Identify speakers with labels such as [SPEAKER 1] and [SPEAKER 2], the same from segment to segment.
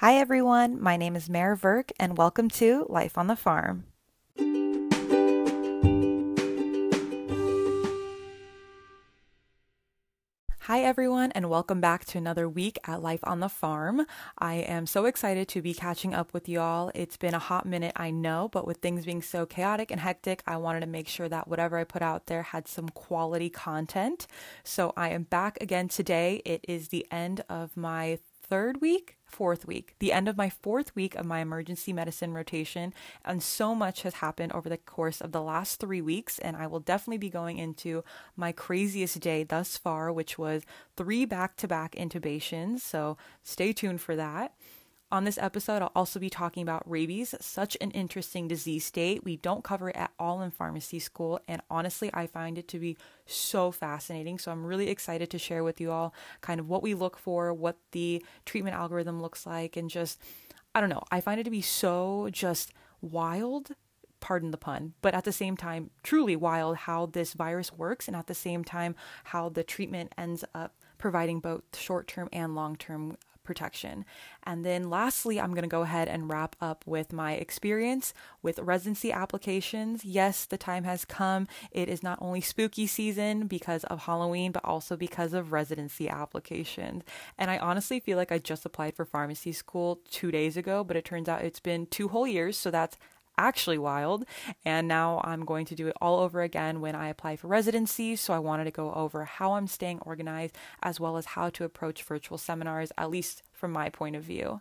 [SPEAKER 1] Hi, everyone. My name is Mare Verk, and welcome to Life on the Farm. Hi, everyone, and welcome back to another week at Life on the Farm. I am so excited to be catching up with y'all. It's been a hot minute, I know, but with things being so chaotic and hectic, I wanted to make sure that whatever I put out there had some quality content. So I am back again today. It is the end of my third week, fourth week, the end of my fourth week of my emergency medicine rotation. And so much has happened over the course of the last three weeks. And I will definitely be going into my craziest day thus far, which was three back to back intubations. So stay tuned for that. On this episode, I'll also be talking about rabies, such an interesting disease state. We don't cover it at all in pharmacy school, and honestly, I find it to be so fascinating. So, I'm really excited to share with you all kind of what we look for, what the treatment algorithm looks like, and just, I don't know, I find it to be so just wild pardon the pun, but at the same time, truly wild how this virus works, and at the same time, how the treatment ends up providing both short term and long term protection. And then lastly, I'm going to go ahead and wrap up with my experience with residency applications. Yes, the time has come. It is not only spooky season because of Halloween, but also because of residency applications. And I honestly feel like I just applied for pharmacy school two days ago, but it turns out it's been two whole years. So that's actually wild. And now I'm going to do it all over again when I apply for residency. So I wanted to go over how I'm staying organized as well as how to approach virtual seminars, at least from my point of view.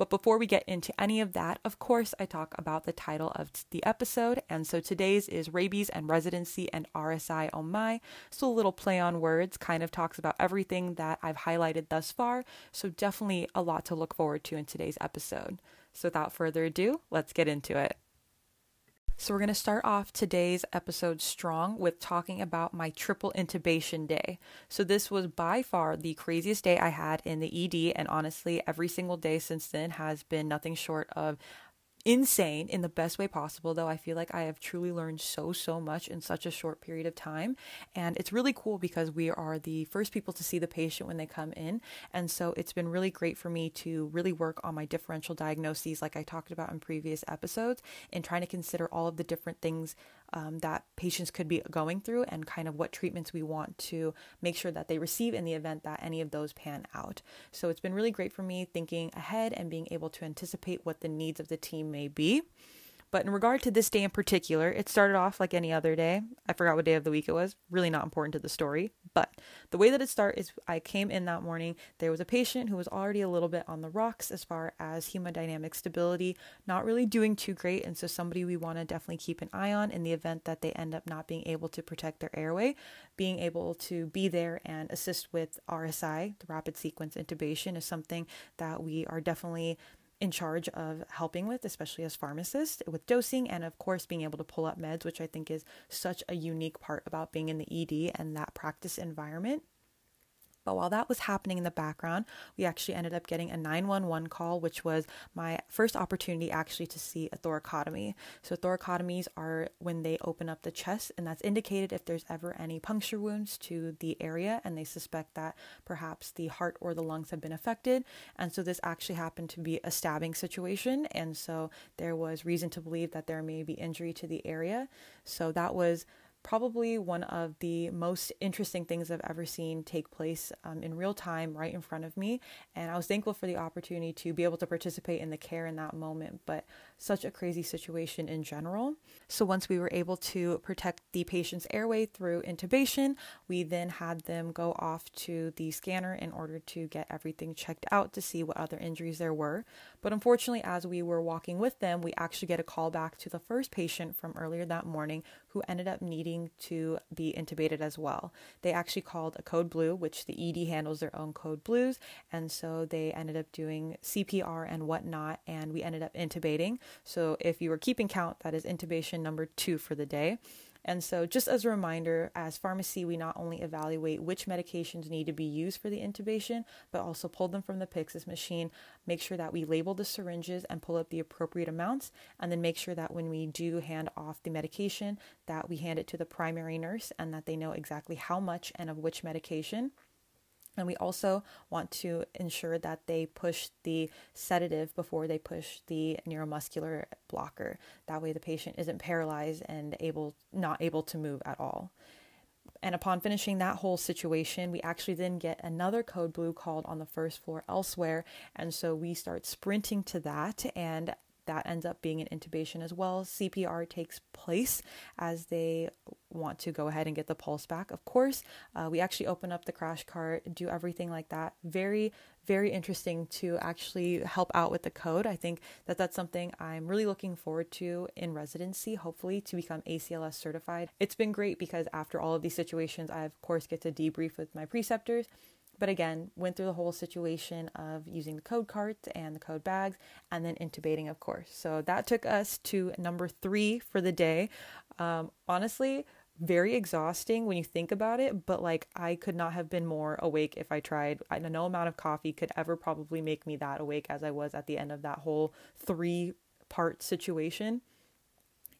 [SPEAKER 1] But before we get into any of that, of course, I talk about the title of the episode. And so today's is Rabies and Residency and RSI Oh My. So a little play on words kind of talks about everything that I've highlighted thus far. So definitely a lot to look forward to in today's episode. So without further ado, let's get into it. So, we're going to start off today's episode strong with talking about my triple intubation day. So, this was by far the craziest day I had in the ED, and honestly, every single day since then has been nothing short of insane in the best way possible though i feel like i have truly learned so so much in such a short period of time. And it's really cool because we are the first people to see the patient when they come in. And so it's been really great for me to really work on my differential diagnoses like i talked about in previous episodes and trying to consider all of the different things um, that patients could be going through and kind of what treatments we want to make sure that they receive in the event that any of those pan out. So it's been really great for me thinking ahead and being able to anticipate what the needs of the team may be. But in regard to this day in particular, it started off like any other day. I forgot what day of the week it was, really not important to the story. But the way that it started is I came in that morning. There was a patient who was already a little bit on the rocks as far as hemodynamic stability, not really doing too great. And so, somebody we want to definitely keep an eye on in the event that they end up not being able to protect their airway, being able to be there and assist with RSI, the rapid sequence intubation, is something that we are definitely in charge of helping with, especially as pharmacists, with dosing and, of course, being able to pull up meds, which I think is such a unique part about being in the ED and that practice environment. But while that was happening in the background, we actually ended up getting a 911 call, which was my first opportunity actually to see a thoracotomy. So, thoracotomies are when they open up the chest, and that's indicated if there's ever any puncture wounds to the area and they suspect that perhaps the heart or the lungs have been affected. And so, this actually happened to be a stabbing situation. And so, there was reason to believe that there may be injury to the area. So, that was probably one of the most interesting things I've ever seen take place um, in real time right in front of me. And I was thankful for the opportunity to be able to participate in the care in that moment. But such a crazy situation in general. So, once we were able to protect the patient's airway through intubation, we then had them go off to the scanner in order to get everything checked out to see what other injuries there were. But unfortunately, as we were walking with them, we actually get a call back to the first patient from earlier that morning who ended up needing to be intubated as well. They actually called a code blue, which the ED handles their own code blues, and so they ended up doing CPR and whatnot, and we ended up intubating. So if you were keeping count, that is intubation number two for the day. And so, just as a reminder, as pharmacy, we not only evaluate which medications need to be used for the intubation, but also pull them from the Pyxis machine, make sure that we label the syringes and pull up the appropriate amounts, and then make sure that when we do hand off the medication, that we hand it to the primary nurse and that they know exactly how much and of which medication And we also want to ensure that they push the sedative before they push the neuromuscular blocker. That way the patient isn't paralyzed and able not able to move at all. And upon finishing that whole situation, we actually then get another code blue called on the first floor elsewhere. And so we start sprinting to that and that ends up being an intubation as well. CPR takes place as they want to go ahead and get the pulse back. Of course, uh, we actually open up the crash cart, do everything like that. Very, very interesting to actually help out with the code. I think that that's something I'm really looking forward to in residency, hopefully to become ACLS certified. It's been great because after all of these situations, I of course get to debrief with my preceptors but again, went through the whole situation of using the code carts and the code bags and then intubating, of course. So that took us to number three for the day. Um, honestly, very exhausting when you think about it, but like I could not have been more awake if I tried. I no amount of coffee could ever probably make me that awake as I was at the end of that whole three part situation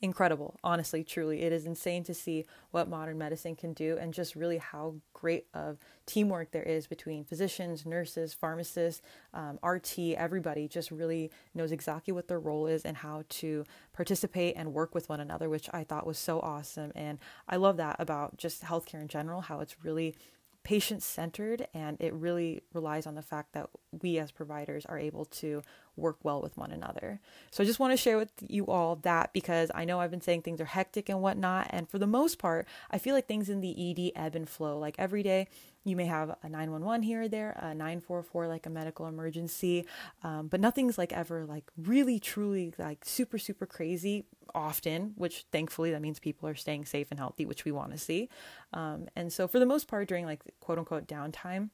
[SPEAKER 1] incredible. Honestly, truly, it is insane to see what modern medicine can do and just really how great of teamwork there is between physicians, nurses, pharmacists, um, RT, everybody just really knows exactly what their role is and how to participate and work with one another, which I thought was so awesome. And I love that about just healthcare in general, how it's really patient centered and it really relies on the fact that we as providers are able to work well with one another. So I just want to share with you all that because I know I've been saying things are hectic and whatnot. And for the most part, I feel like things in the ED ebb and flow. Like every day, you may have a 911 here or there, a 944 like a medical emergency, um, but nothing's like ever like really truly like super super crazy often. Which thankfully that means people are staying safe and healthy, which we want to see. Um, and so for the most part, during like quote unquote downtime,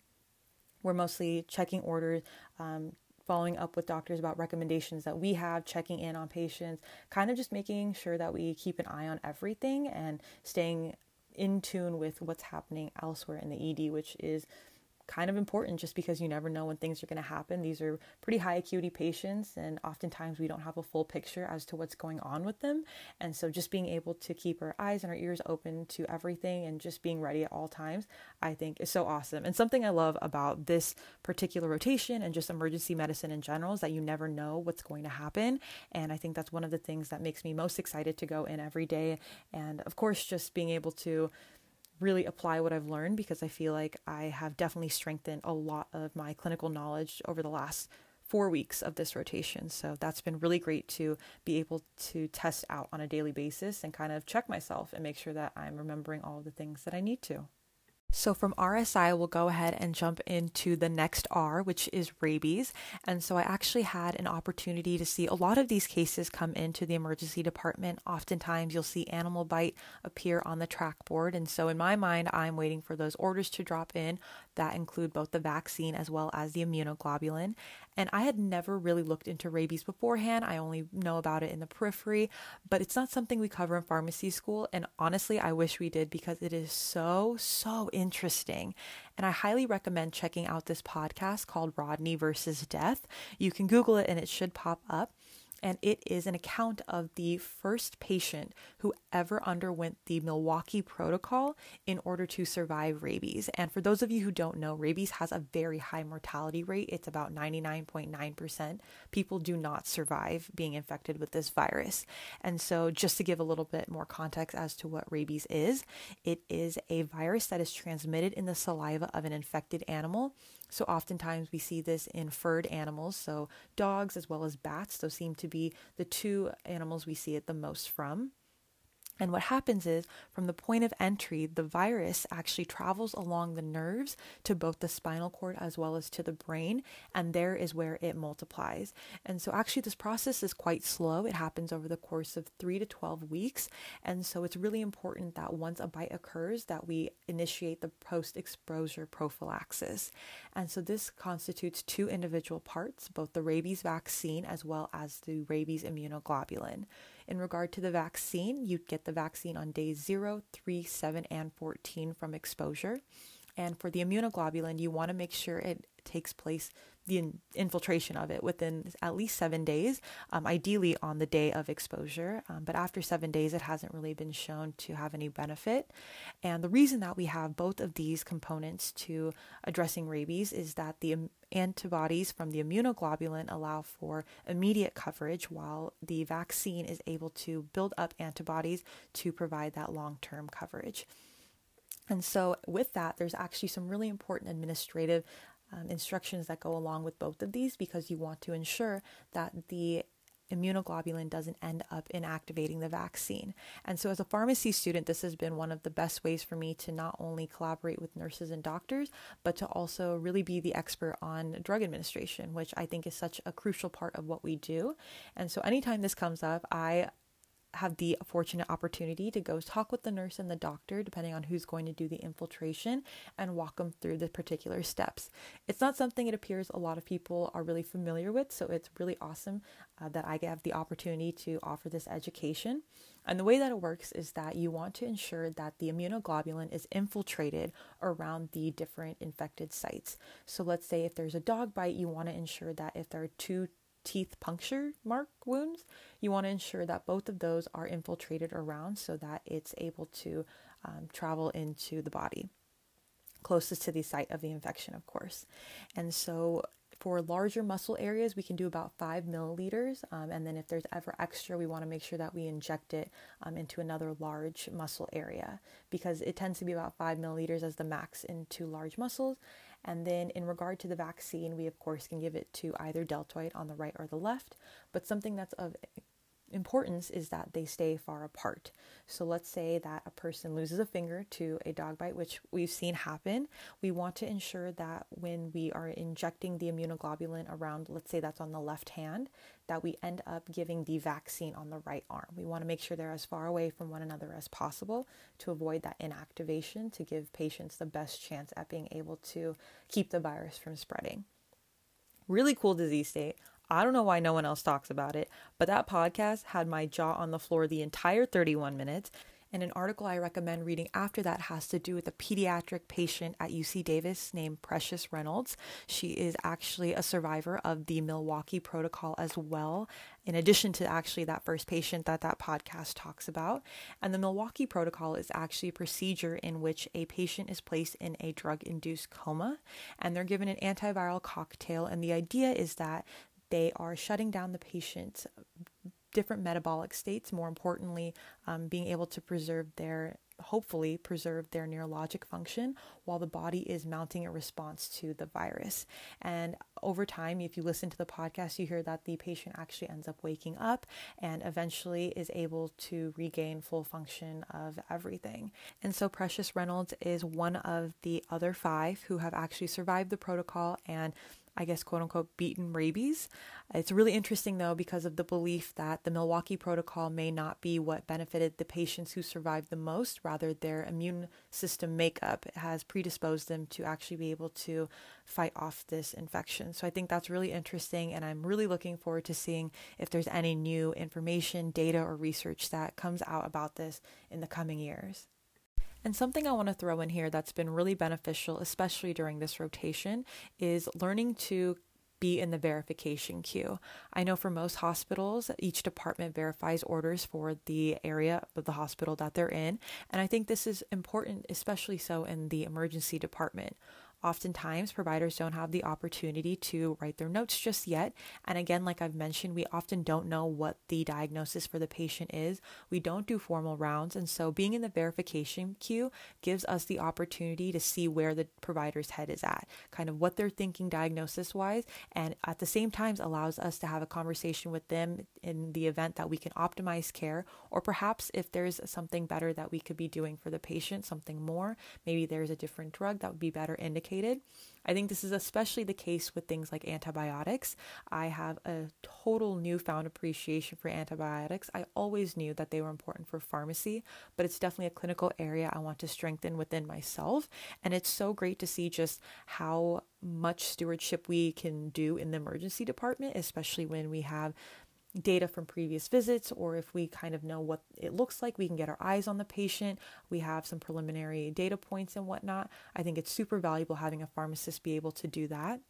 [SPEAKER 1] we're mostly checking orders, um, following up with doctors about recommendations that we have, checking in on patients, kind of just making sure that we keep an eye on everything and staying in tune with what's happening elsewhere in the ED, which is kind of important just because you never know when things are going to happen. These are pretty high acuity patients, and oftentimes we don't have a full picture as to what's going on with them. And so, just being able to keep our eyes and our ears open to everything and just being ready at all times, I think is so awesome. And something I love about this particular rotation and just emergency medicine in general is that you never know what's going to happen. And I think that's one of the things that makes me most excited to go in every day. And of course, just being able to really apply what I've learned because I feel like I have definitely strengthened a lot of my clinical knowledge over the last four weeks of this rotation. So that's been really great to be able to test out on a daily basis and kind of check myself and make sure that I'm remembering all the things that I need to. So from RSI, we'll go ahead and jump into the next R, which is rabies. And so I actually had an opportunity to see a lot of these cases come into the emergency department. Oftentimes, you'll see animal bite appear on the track board. And so in my mind, I'm waiting for those orders to drop in that include both the vaccine as well as the immunoglobulin. And I had never really looked into rabies beforehand. I only know about it in the periphery, but it's not something we cover in pharmacy school. And honestly, I wish we did because it is so, so interesting. And I highly recommend checking out this podcast called Rodney versus Death. You can Google it and it should pop up and it is an account of the first patient who ever underwent the Milwaukee Protocol in order to survive rabies. And for those of you who don't know, rabies has a very high mortality rate. It's about 99.9%. People do not survive being infected with this virus. And so, just to give a little bit more context as to what rabies is, it is a virus that is transmitted in the saliva of an infected animal so, oftentimes we see this in furred animals, so dogs as well as bats. Those seem to be the two animals we see it the most from. And what happens is, from the point of entry, the virus actually travels along the nerves to both the spinal cord as well as to the brain, and there is where it multiplies. And so, actually, this process is quite slow. It happens over the course of three to 12 weeks. And so, it's really important that once a bite occurs, that we initiate the post exposure prophylaxis. And so, this constitutes two individual parts both the rabies vaccine as well as the rabies immunoglobulin. In regard to the vaccine, you'd get the vaccine on day 0, 3, 7, and 14 from exposure. And for the immunoglobulin, you want to make sure it takes place the in- infiltration of it within at least seven days, um, ideally on the day of exposure. Um, but after seven days, it hasn't really been shown to have any benefit. And the reason that we have both of these components to addressing rabies is that the antibodies from the immunoglobulin allow for immediate coverage, while the vaccine is able to build up antibodies to provide that long term coverage. And so, with that, there's actually some really important administrative um, instructions that go along with both of these because you want to ensure that the immunoglobulin doesn't end up inactivating the vaccine. And so, as a pharmacy student, this has been one of the best ways for me to not only collaborate with nurses and doctors, but to also really be the expert on drug administration, which I think is such a crucial part of what we do. And so, anytime this comes up, I have the fortunate opportunity to go talk with the nurse and the doctor, depending on who's going to do the infiltration, and walk them through the particular steps. It's not something it appears a lot of people are really familiar with, so it's really awesome uh, that I have the opportunity to offer this education. And the way that it works is that you want to ensure that the immunoglobulin is infiltrated around the different infected sites. So let's say if there's a dog bite, you want to ensure that if there are two teeth puncture mark wounds, you want to ensure that both of those are infiltrated around so that it's able to um, travel into the body closest to the site of the infection, of course. And so for larger muscle areas, we can do about five milliliters. Um, and then if there's ever extra, we want to make sure that we inject it um, into another large muscle area because it tends to be about five milliliters as the max into large muscles. And then, in regard to the vaccine, we of course can give it to either deltoid on the right or the left, but something that's of importance is that they stay far apart. So let's say that a person loses a finger to a dog bite, which we've seen happen. We want to ensure that when we are injecting the immunoglobulin around, let's say that's on the left hand, that we end up giving the vaccine on the right arm. We want to make sure they're as far away from one another as possible to avoid that inactivation to give patients the best chance at being able to keep the virus from spreading. Really cool disease state. I don't know why no one else talks about it, but that podcast had my jaw on the floor the entire 31 minutes. And an article I recommend reading after that has to do with a pediatric patient at UC Davis named Precious Reynolds. She is actually a survivor of the Milwaukee Protocol as well, in addition to actually that first patient that that podcast talks about. And the Milwaukee Protocol is actually a procedure in which a patient is placed in a drug induced coma and they're given an antiviral cocktail. And the idea is that they are shutting down the patient's different metabolic states, more importantly, um, being able to preserve their hopefully preserve their neurologic function while the body is mounting a response to the virus. And over time, if you listen to the podcast, you hear that the patient actually ends up waking up and eventually is able to regain full function of everything. And so Precious Reynolds is one of the other five who have actually survived the protocol and I guess, quote unquote, beaten rabies. It's really interesting, though, because of the belief that the Milwaukee Protocol may not be what benefited the patients who survived the most. Rather, their immune system makeup has predisposed them to actually be able to fight off this infection. So I think that's really interesting, and I'm really looking forward to seeing if there's any new information, data, or research that comes out about this in the coming years. And something I want to throw in here that's been really beneficial, especially during this rotation, is learning to be in the verification queue. I know for most hospitals, each department verifies orders for the area of the hospital that they're in. And I think this is important, especially so in the emergency department. Oftentimes, providers don't have the opportunity to write their notes just yet. And again, like I've mentioned, we often don't know what the diagnosis for the patient is. We don't do formal rounds. And so, being in the verification queue gives us the opportunity to see where the provider's head is at, kind of what they're thinking diagnosis wise. And at the same time, allows us to have a conversation with them in the event that we can optimize care, or perhaps if there's something better that we could be doing for the patient, something more, maybe there's a different drug that would be better indicated I think this is especially the case with things like antibiotics. I have a total newfound appreciation for antibiotics. I always knew that they were important for pharmacy, but it's definitely a clinical area I want to strengthen within myself. And it's so great to see just how much stewardship we can do in the emergency department, especially when we have data from previous visits, or if we kind of know what it looks like, we can get our eyes on the patient. We have some preliminary data points and whatnot. I think it's super valuable having a pharmacist be able to do that.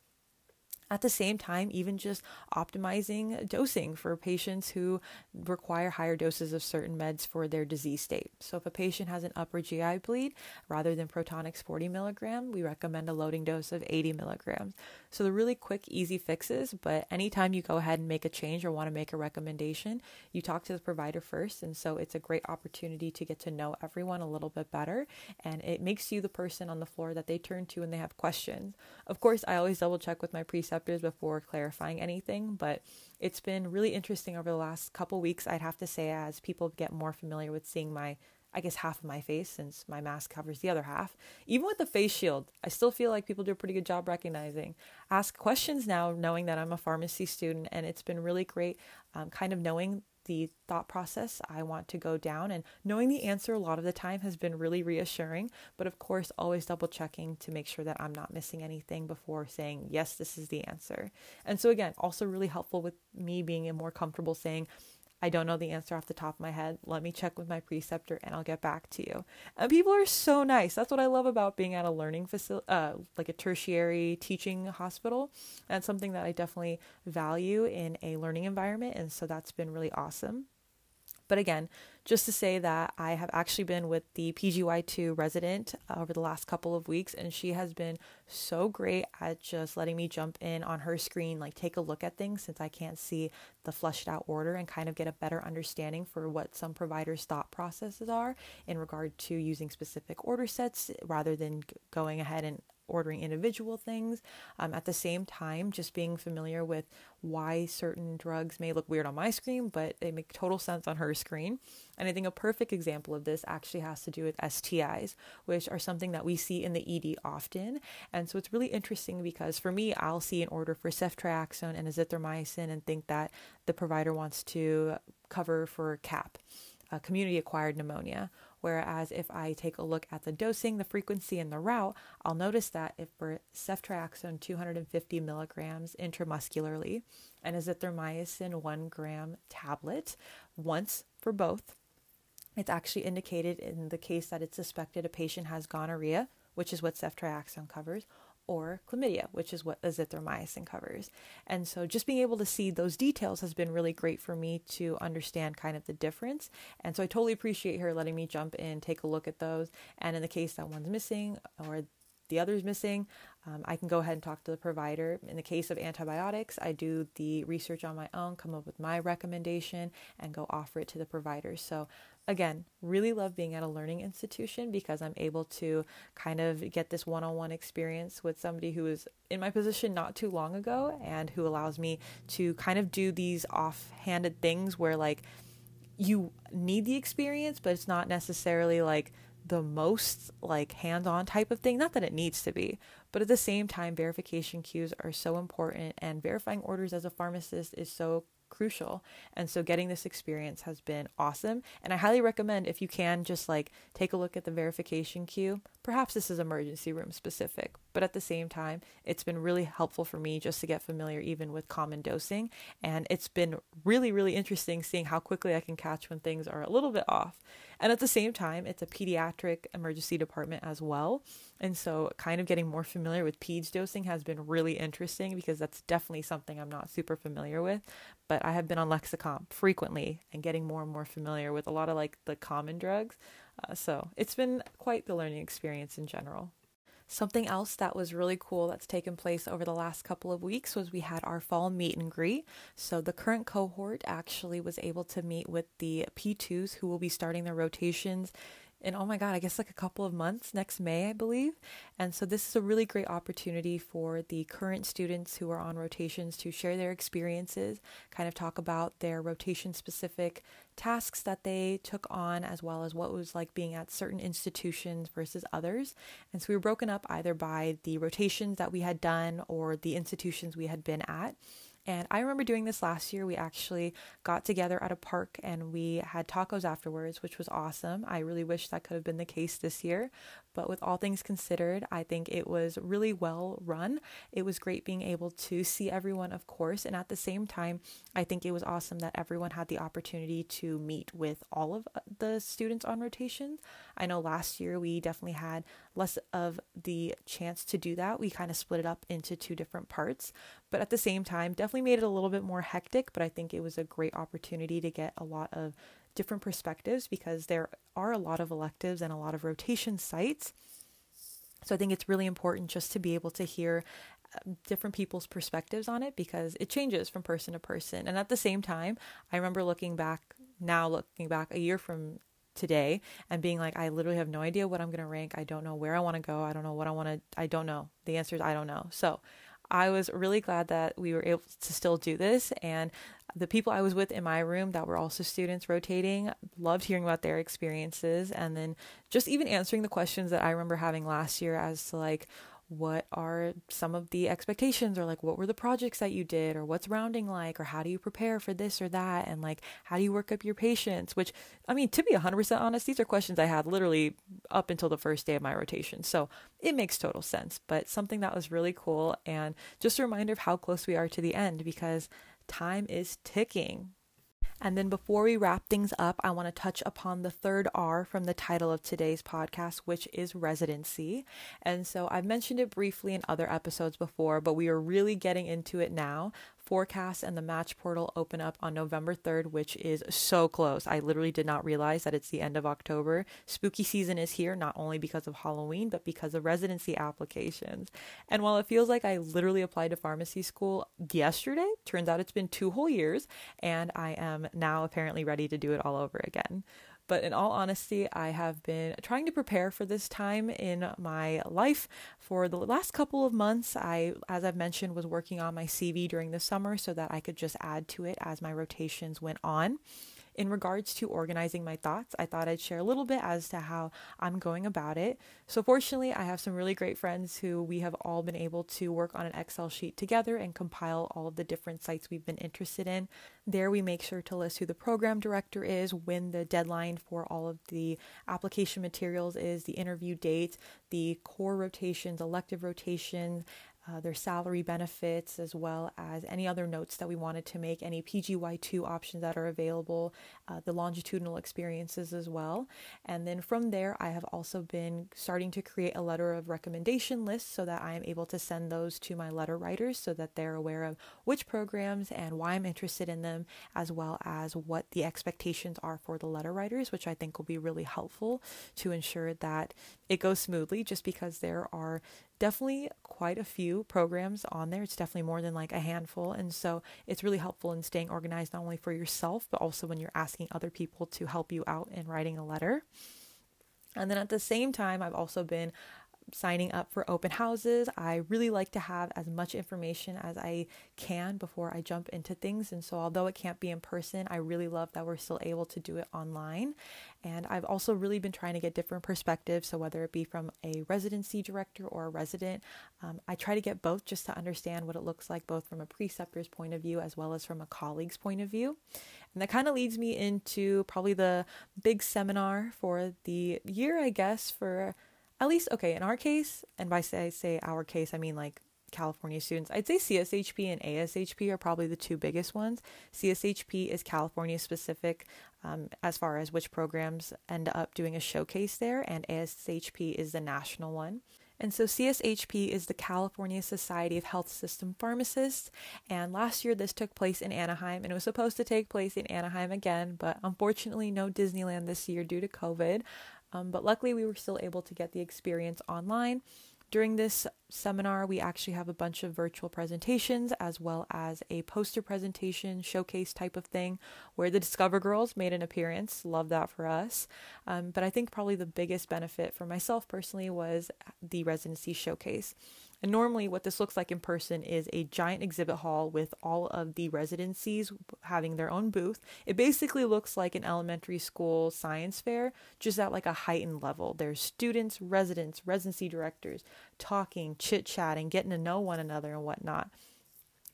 [SPEAKER 1] At the same time, even just optimizing dosing for patients who require higher doses of certain meds for their disease state. So, if a patient has an upper GI bleed, rather than Protonix 40 milligram, we recommend a loading dose of 80 milligrams. So, the really quick, easy fixes, but anytime you go ahead and make a change or want to make a recommendation, you talk to the provider first. And so, it's a great opportunity to get to know everyone a little bit better. And it makes you the person on the floor that they turn to when they have questions. Of course, I always double check with my preceptor receptors before clarifying anything, but it's been really interesting over the last couple weeks, I'd have to say, as people get more familiar with seeing my I guess half of my face since my mask covers the other half. Even with the face shield, I still feel like people do a pretty good job recognizing. Ask questions now, knowing that I'm a pharmacy student, and it's been really great um, kind of knowing the thought process I want to go down. And knowing the answer a lot of the time has been really reassuring. But of course, always double checking to make sure that I'm not missing anything before saying, yes, this is the answer. And so, again, also really helpful with me being more comfortable saying, I don't know the answer off the top of my head. Let me check with my preceptor and I'll get back to you. And people are so nice. That's what I love about being at a learning facility, uh, like a tertiary teaching hospital. That's something that I definitely value in a learning environment. And so that's been really awesome. But again, just to say that I have actually been with the PGY2 resident uh, over the last couple of weeks, and she has been so great at just letting me jump in on her screen, like take a look at things since I can't see the flushed out order and kind of get a better understanding for what some providers' thought processes are in regard to using specific order sets rather than going ahead and ordering individual things. Um, at the same time, just being familiar with why certain drugs may look weird on my screen, but they make total sense on her screen. And I think a perfect example of this actually has to do with STIs, which are something that we see in the ED often. And so it's really interesting because for me, I'll see an order for ceftriaxone and azithromycin and think that the provider wants to cover for CAP, uh, community acquired pneumonia Whereas if I take a look at the dosing, the frequency, and the route, I'll notice that if for ceftriaxone 250 milligrams intramuscularly and azithromycin 1 gram tablet once for both, it's actually indicated in the case that it's suspected a patient has gonorrhea, which is what ceftriaxone covers, or chlamydia, which is what azithromycin covers. And so just being able to see those details has been really great for me to understand kind of the difference. And so I totally appreciate her letting me jump in, take a look at those. And in the case that one's missing or the other's missing, um, I can go ahead and talk to the provider. In the case of antibiotics, I do the research on my own, come up with my recommendation, and go offer it to the provider. So again, really love being at a learning institution because I'm able to kind of get this one on one experience with somebody who was in my position not too long ago and who allows me to kind of do these offhanded things where, like, you need the experience, but it's not necessarily like the most like hands-on type of thing. Not that it needs to be but at the same time verification queues are so important and verifying orders as a pharmacist is so crucial. And so getting this experience has been awesome. And I highly recommend if you can just like take a look at the verification queue. Perhaps this is emergency room specific, but at the same time, it's been really helpful for me just to get familiar even with common dosing. And it's been really, really interesting seeing how quickly I can catch when things are a little bit off. And at the same time, it's a pediatric emergency department as well. And so, kind of getting more familiar with PEDS dosing has been really interesting because that's definitely something I'm not super familiar with. But I have been on Lexicomp frequently and getting more and more familiar with a lot of like the common drugs. Uh, so, it's been quite the learning experience in general. Something else that was really cool that's taken place over the last couple of weeks was we had our fall meet and greet. So the current cohort actually was able to meet with the P2s who will be starting their rotations in oh my god, I guess like a couple of months next May, I believe. And so this is a really great opportunity for the current students who are on rotations to share their experiences, kind of talk about their rotation specific tasks that they took on, as well as what was like being at certain institutions versus others. And so we were broken up either by the rotations that we had done or the institutions we had been at. And I remember doing this last year. We actually got together at a park and we had tacos afterwards, which was awesome. I really wish that could have been the case this year. But with all things considered, I think it was really well run. It was great being able to see everyone, of course. And at the same time, I think it was awesome that everyone had the opportunity to meet with all of uh, the students on rotation. I know last year we definitely had less of the chance to do that. We kind of split it up into two different parts. But at the same time, definitely made it a little bit more hectic, but I think it was a great opportunity to get a lot of different perspectives because there are a lot of electives and a lot of rotation sites. So I think it's really important just to be able to hear um, different people's perspectives on it because it changes from person to person. And at the same time, I remember looking back now, looking back a year from today and being like, I literally have no idea what I'm going to rank. I don't know where I want to go. I don't know what I want to, I don't know. The answer is I don't know. So I was really glad that we were able to still do this. And the people I was with in my room that were also students rotating loved hearing about their experiences. And then just even answering the questions that I remember having last year as to like, what are some of the expectations or like what were the projects that you did or what's rounding like or how do you prepare for this or that and like how do you work up your patience which i mean to be 100% honest these are questions i had literally up until the first day of my rotation. So it makes total sense but something that was really cool and just a reminder of how close we are to the end because time is ticking and then before we wrap things up, I want to touch upon the third R from the title of today's podcast, which is residency. And so I've mentioned it briefly in other episodes before, but we are really getting into it now PhORCAS and the match portal open up on November 3rd, which is so close. I literally did not realize that it's the end of October. Spooky season is here, not only because of Halloween, but because of residency applications. And while it feels like I literally applied to pharmacy school yesterday, turns out it's been two whole years, and I am now apparently ready to do it all over again. But in all honesty, I have been trying to prepare for this time in my life for the last couple of months. I, as I've mentioned, was working on my CV during the summer so that I could just add to it as my rotations went on in regards to organizing my thoughts, I thought I'd share a little bit as to how I'm going about it. So, fortunately, I have some really great friends who we have all been able to work on an Excel sheet together and compile all of the different sites we've been interested in. There, we make sure to list who the program director is, when the deadline for all of the application materials is, the interview date, the core rotations, elective rotations, uh, their salary benefits, as well as any other notes that we wanted to make, any PGY2 options that are available, uh, the longitudinal experiences as well. And then from there, I have also been starting to create a letter of recommendation list so that I am able to send those to my letter writers so that they're aware of which programs and why I'm interested in them, as well as what the expectations are for the letter writers, which I think will be really helpful to ensure that it goes smoothly just because there are definitely quite a few programs on there. It's definitely more than like a handful. And so it's really helpful in staying organized, not only for yourself, but also when you're asking other people to help you out in writing a letter. And then at the same time, I've also been signing up for open houses. I really like to have as much information as I can before I jump into things. And so, although it can't be in person, I really love that we're still able to do it online. And I've also really been trying to get different perspectives. So, whether it be from a residency director or a resident, um, I try to get both just to understand what it looks like, both from a preceptor's point of view as well as from a colleague's point of view. And that kind of leads me into probably the big seminar for the year, I guess, for at least okay in our case and by say say our case i mean like california students i'd say cshp and ashp are probably the two biggest ones cshp is california specific um, as far as which programs end up doing a showcase there and ashp is the national one and so CSHP is the California Society of Health System Pharmacists. And last year this took place in Anaheim and it was supposed to take place in Anaheim again, but unfortunately no Disneyland this year due to COVID. Um, but luckily, we were still able to get the experience online. During this seminar, we actually have a bunch of virtual presentations as well as a poster presentation, showcase type of thing where the Discover Girls made an appearance. Love that for us. Um, but I think probably the biggest benefit for myself personally was the residency showcase. And normally, what this looks like in person is a giant exhibit hall with all of the residencies having their own booth. It basically looks like an elementary school science fair, just at like a heightened level. There's students, residents, residency directors talking, chit chatting, getting to know one another, and whatnot.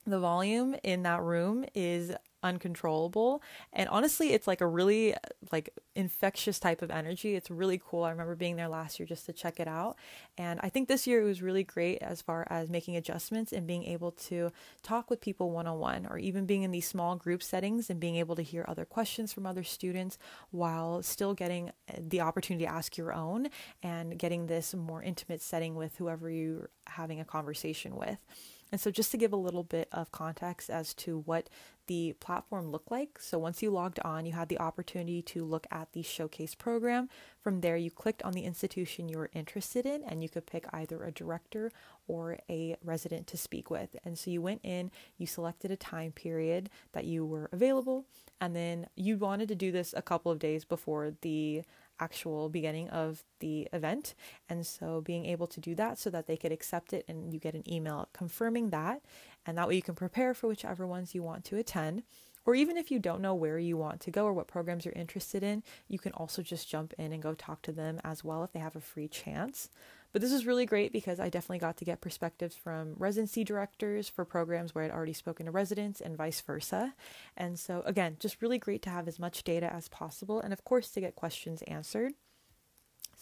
[SPEAKER 1] The volume in that room is uncontrollable. And honestly it's like a really like infectious type of energy. It's really cool. I remember being there last year just to check it out. And i think this year it was really great as far as making adjustments and being able to talk with people one-on-one or even being in these small group settings and being able to hear other questions from other students while still getting eh, the opportunity to ask your own and getting this more intimate setting with whoever you're having a conversation with And so, just to give a little bit of context as to what the platform looked like. So, once you logged on, you had the opportunity to look at the showcase program. From there, you clicked on the institution you were interested in, and you could pick either a director or a resident to speak with. And so, you went in, you selected a time period that you were available, and then you wanted to do this a couple of days before the actual beginning of the event. And so being able to do that so that they could accept it and you get an email confirming that. And that way you can prepare for whichever ones you want to attend. Or even if you don't know where you want to go or what programs you're interested in, you can also just jump in and go talk to them as well if they have a free chance. But this was really great because I definitely got to get perspectives from residency directors for programs where I'd already spoken to residents and vice versa. And so, again, just really great to have as much data as possible and, of course, to get questions answered.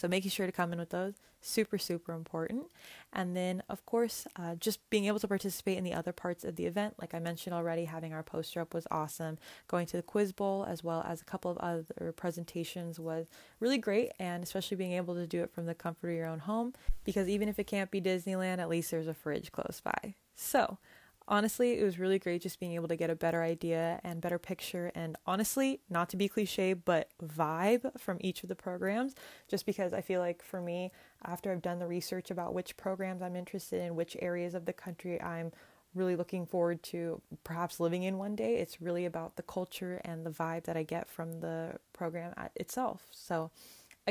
[SPEAKER 1] So making sure to come in with those, super, super important. And then, of course, uh, just being able to participate in the other parts of the event. Like I mentioned already, having our poster up was awesome. Going to the quiz bowl as well as a couple of other presentations was really great. And especially being able to do it from the comfort of your own home. Because even if it can't be Disneyland, at least there's a fridge close by. So, honestly, it was really great just being able to get a better idea and better picture, and honestly, not to be cliche, but vibe from each of the programs. Just because I feel like for me, after I've done the research about which programs I'm interested in, which areas of the country I'm really looking forward to perhaps living in one day, it's really about the culture and the vibe that I get from the program itself. So,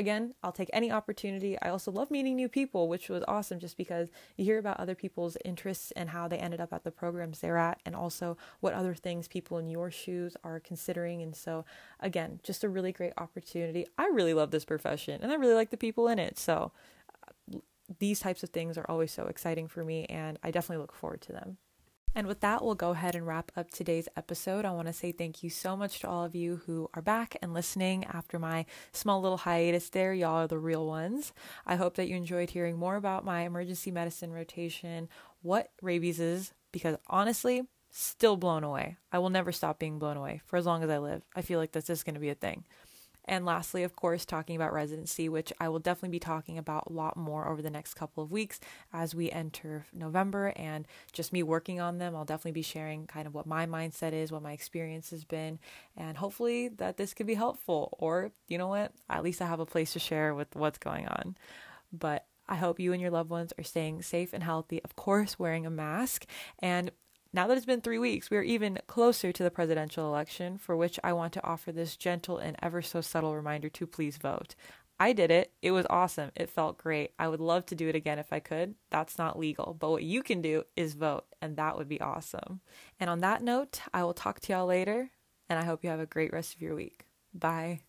[SPEAKER 1] again, I'll take any opportunity. I also love meeting new people, which was awesome just because you hear about other people's interests and how they ended up at the programs they're at, and also what other things people in your shoes are considering. And so, again, just a really great opportunity. I really love this profession and I really like the people in it. So, uh, these types of things are always so exciting for me, and I definitely look forward to them. And with that, we'll go ahead and wrap up today's episode. I want to say thank you so much to all of you who are back and listening after my small little hiatus there. Y'all are the real ones. I hope that you enjoyed hearing more about my emergency medicine rotation, what rabies is, because honestly, still blown away. I will never stop being blown away for as long as I live. I feel like this is going to be a thing. And lastly, of course, talking about residency, which I will definitely be talking about a lot more over the next couple of weeks as we enter November and just me working on them. I'll definitely be sharing kind of what my mindset is, what my experience has been, and hopefully that this could be helpful. Or, you know what, at least I have a place to share with what's going on. But I hope you and your loved ones are staying safe and healthy, of course, wearing a mask. And now that it's been three weeks, we are even closer to the presidential election, for which I want to offer this gentle and ever so subtle reminder to please vote. I did it. It was awesome. It felt great. I would love to do it again if I could. That's not legal. But what you can do is vote, and that would be awesome. And on that note, I will talk to y'all later, and I hope you have a great rest of your week. Bye.